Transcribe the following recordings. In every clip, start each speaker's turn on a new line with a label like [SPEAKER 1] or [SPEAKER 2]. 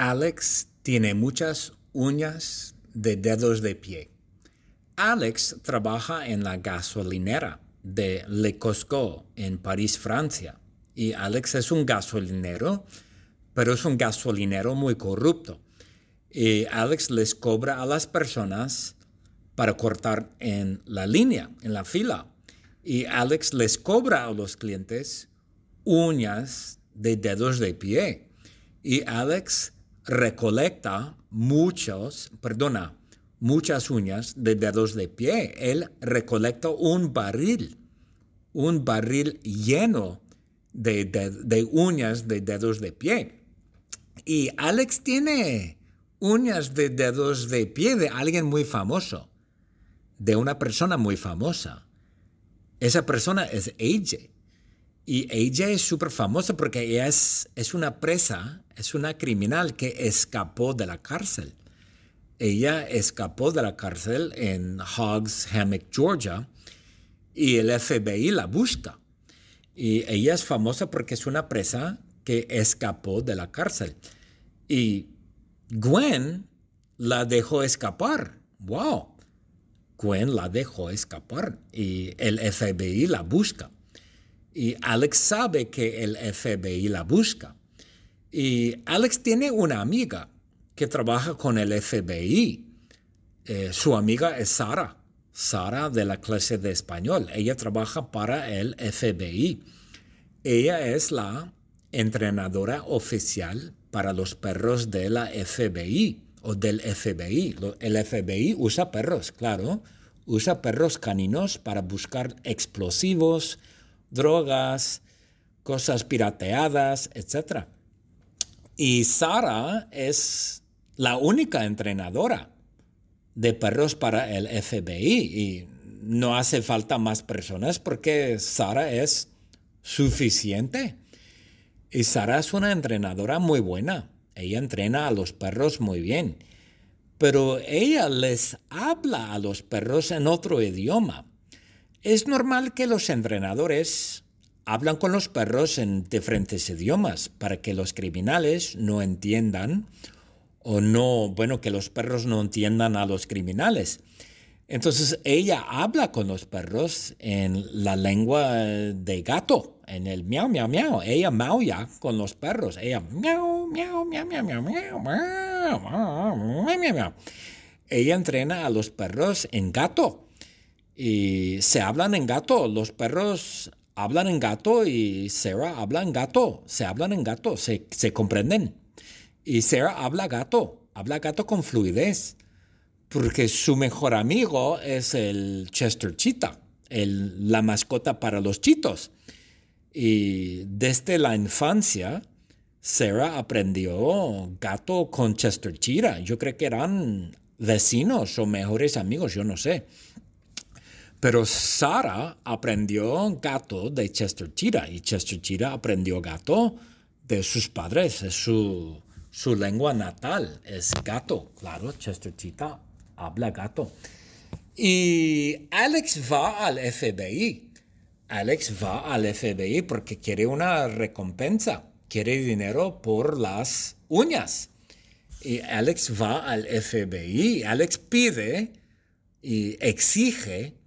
[SPEAKER 1] Alex tiene muchas uñas de dedos de pie. Alex trabaja en la gasolinera de Le Cosco en París, Francia. Y Alex es un gasolinero, pero es un gasolinero muy corrupto. Y Alex les cobra a las personas para cortar en la línea, en la fila. Y Alex les cobra a los clientes uñas de dedos de pie. Y Alex recolecta muchos, perdona, muchas uñas de dedos de pie. Él recolecta un barril, un barril lleno de, de, uñas de dedos de pie. Y Alex tiene uñas de dedos de pie de alguien muy famoso, de una persona muy famosa. Esa persona es AJ. Y ella es súper famosa porque ella es, es una presa, es una criminal que escapó de la cárcel. Ella escapó de la cárcel en Hogs Hammock, Georgia, y el FBI la busca. Y ella es famosa porque es una presa que escapó de la cárcel. Y Gwen la dejó escapar. ¡Wow! Gwen la dejó escapar y el FBI la busca. Y Alex sabe que el FBI la busca. Y Alex tiene una amiga que trabaja con el FBI. Eh, su amiga es Sara, Sara de la clase de español. Ella trabaja para el FBI. Ella es la entrenadora oficial para los perros de la FBI o del FBI. El FBI usa perros, claro. Usa perros caninos para buscar explosivos, drogas, cosas pirateadas, etc. Y Sara es la única entrenadora de perros para el FBI y no hace falta más personas porque Sara es suficiente. Y Sara es una entrenadora muy buena. Ella entrena a los perros muy bien. Pero ella les habla a los perros en otro idioma. Es normal que los entrenadores hablan con los perros en diferentes idiomas para que los criminales no entiendan o no, bueno, que los perros no entiendan a los criminales. Entonces ella habla con los perros en la lengua de gato, en el miau, miau, miau. Ella maulla con los perros. Ella miau, miau, miau, miau, miau, miau, miau, miau, miau. Ella entrena a los perros en gato y se hablan en gato. Los perros hablan en gato y Sarah habla en gato. Se hablan en gato, se, comprenden. Y Sarah habla gato, habla gato con fluidez, porque su mejor amigo es el Chester Cheetah, el, la mascota para los chitos. Y desde la infancia, Sarah aprendió gato con Chester Cheetah. Yo creo que eran vecinos o mejores amigos, yo no sé. Pero Sara aprendió gato de Chester Cheetah y Chester Cheetah aprendió gato de sus padres, es su, su lengua natal, es gato, claro, Chester Cheetah habla gato. Y Alex va al FBI. Alex va al FBI porque quiere una recompensa, quiere dinero por las uñas. Y Alex va al FBI. Alex pide y exige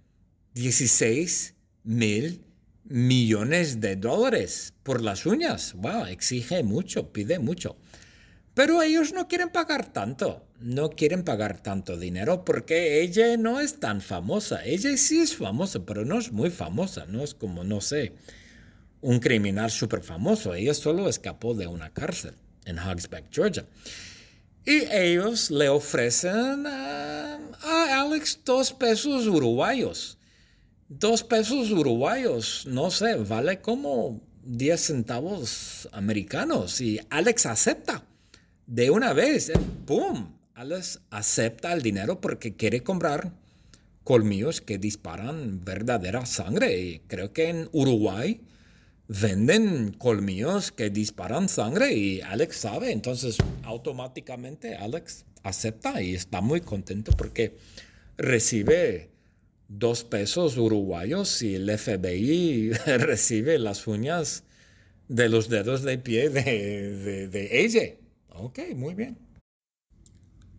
[SPEAKER 1] 16 mil millones de dólares por las uñas. Wow, exige mucho, pide mucho. Pero ellos no quieren pagar tanto, no quieren pagar tanto dinero porque ella no es tan famosa. Ella sí es famosa, pero no es muy famosa, no es como, no sé, un criminal súper famoso. Ella solo escapó de una cárcel en Hogsback, Georgia. Y ellos le ofrecen a, a Alex dos pesos uruguayos dos pesos uruguayos, no sé, vale como 10 centavos americanos. Y Alex acepta de una vez, ¿eh? ¡pum! Alex acepta el dinero porque quiere comprar colmillos que disparan verdadera sangre. Y creo que en Uruguay venden colmillos que disparan sangre y Alex sabe. Entonces, automáticamente Alex acepta y está muy contento porque recibe dos pesos uruguayos y el FBI recibe las uñas de los dedos de pie de, de, ella. Ok, muy bien.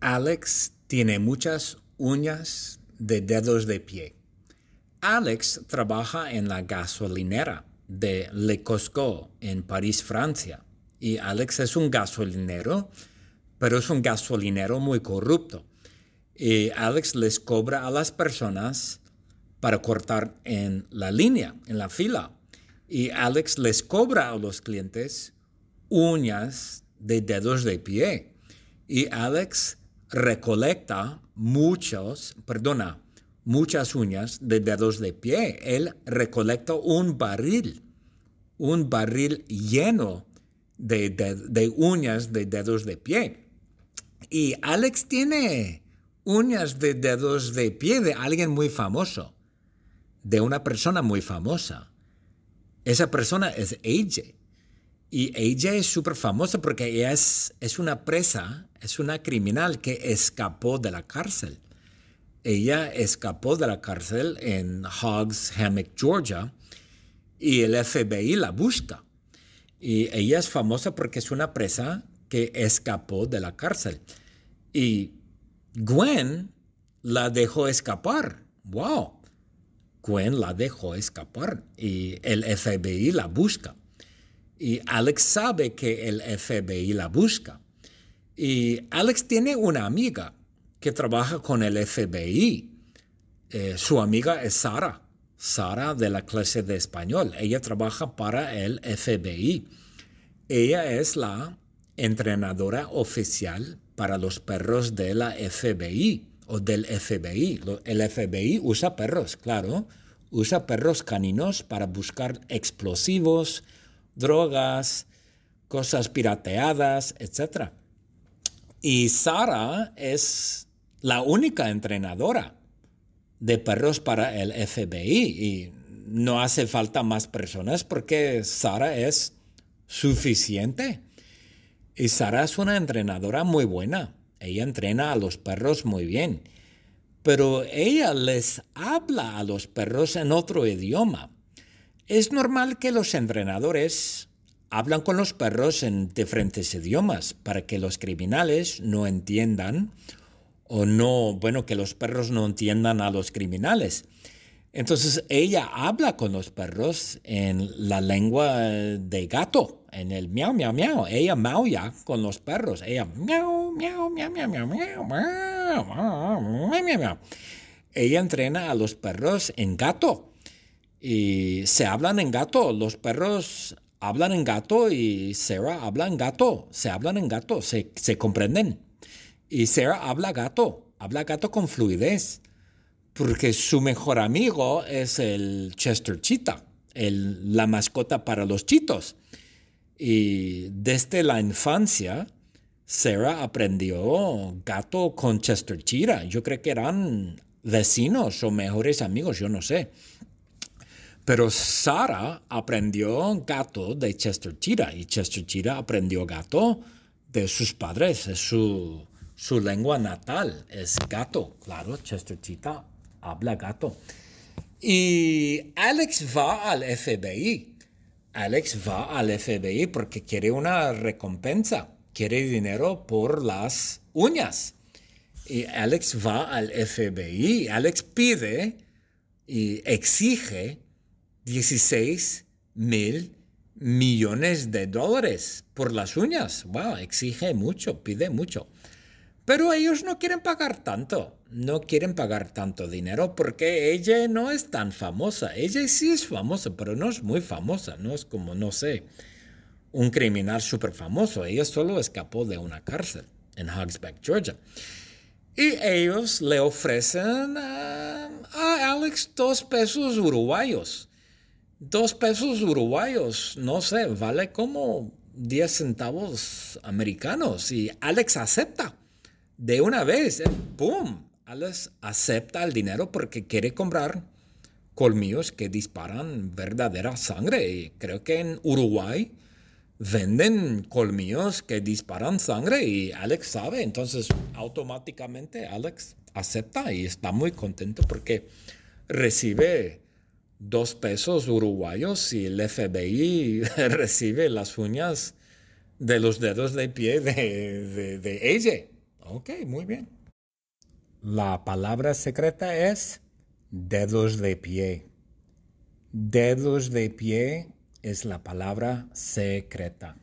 [SPEAKER 1] Alex tiene muchas uñas de dedos de pie. Alex trabaja en la gasolinera de Le Cosco en París, Francia. Y Alex es un gasolinero, pero es un gasolinero muy corrupto. Y Alex les cobra a las personas para cortar en la línea, en la fila. Y Alex les cobra a los clientes uñas de dedos de pie. Y Alex recolecta muchos, perdona, muchas uñas de dedos de pie. Él recolecta un barril, un barril lleno de, de, uñas de dedos de pie. Y Alex tiene uñas de dedos de pie de alguien muy famoso, de una persona muy famosa. Esa persona es AJ. Y ella es súper famosa porque ella es, es una presa, es una criminal que escapó de la cárcel. Ella escapó de la cárcel en Hogs Hammock, Georgia, y el FBI la busca. Y ella es famosa porque es una presa que escapó de la cárcel. Y Gwen la dejó escapar. ¡Wow! Gwen la dejó escapar y el FBI la busca. Y Alex sabe que el FBI la busca. Y Alex tiene una amiga que trabaja con el FBI. Eh, su amiga es Sara, Sara de la clase de español. Ella trabaja para el FBI. Ella es la entrenadora oficial para los perros de la FBI o del FBI. El FBI usa perros, claro. Usa perros caninos para buscar explosivos, drogas, cosas pirateadas, etc. Y Sara es la única entrenadora de perros para el FBI y no hace falta más personas porque Sara es suficiente. Y Sara es una entrenadora muy buena. Ella entrena a los perros muy bien. Pero ella les habla a los perros en otro idioma. Es normal que los entrenadores hablan con los perros en diferentes idiomas para que los criminales no entiendan o no, bueno, que los perros no entiendan a los criminales. Entonces ella habla con los perros en la lengua de gato, en el miau, miau, miau. Ella maulla con los perros. Ella miau, miau, miau, miau, miau, miau, miau, miau, miau. Ella entrena a los perros en gato y se hablan en gato. Los perros hablan en gato y Sarah habla en gato. Se hablan en gato, se, se comprenden. Y Sarah habla gato, habla gato con fluidez, porque su mejor amigo es el Chester Cheetah, el, la mascota para los chitos. Y desde la infancia, Sarah aprendió gato con Chester Cheetah. Yo creo que eran vecinos o mejores amigos, yo no sé. Pero Sara aprendió gato de Chester Cheetah y Chester Cheetah aprendió gato de sus padres, es su, su lengua natal, es gato, claro, Chester Cheetah habla gato. Y Alex va al FBI. Alex va al FBI porque quiere una recompensa, quiere dinero por las uñas. Y Alex va al FBI. Alex pide y exige 16 mil millones de dólares por las uñas. Wow, exige mucho, pide mucho. Pero ellos no quieren pagar tanto, no quieren pagar tanto dinero porque ella no es tan famosa. Ella sí es famosa, pero no es muy famosa, no es como, no sé, un criminal súper famoso. Ella solo escapó de una cárcel en Hogsback, Georgia. Y ellos le ofrecen a, a Alex dos pesos uruguayos dos pesos uruguayos, no sé, vale como 10 centavos americanos. Y Alex acepta de una vez, eh, ¡pum! Alex acepta el dinero porque quiere comprar colmillos que disparan verdadera sangre. Y creo que en Uruguay venden colmillos que disparan sangre y Alex sabe. Entonces, automáticamente Alex acepta y está muy contento porque recibe dos pesos uruguayos y el FBI recibe las uñas de los dedos de pie de, de, de ella. Ok, muy bien. La palabra secreta es dedos de pie. Dedos de pie es la palabra secreta.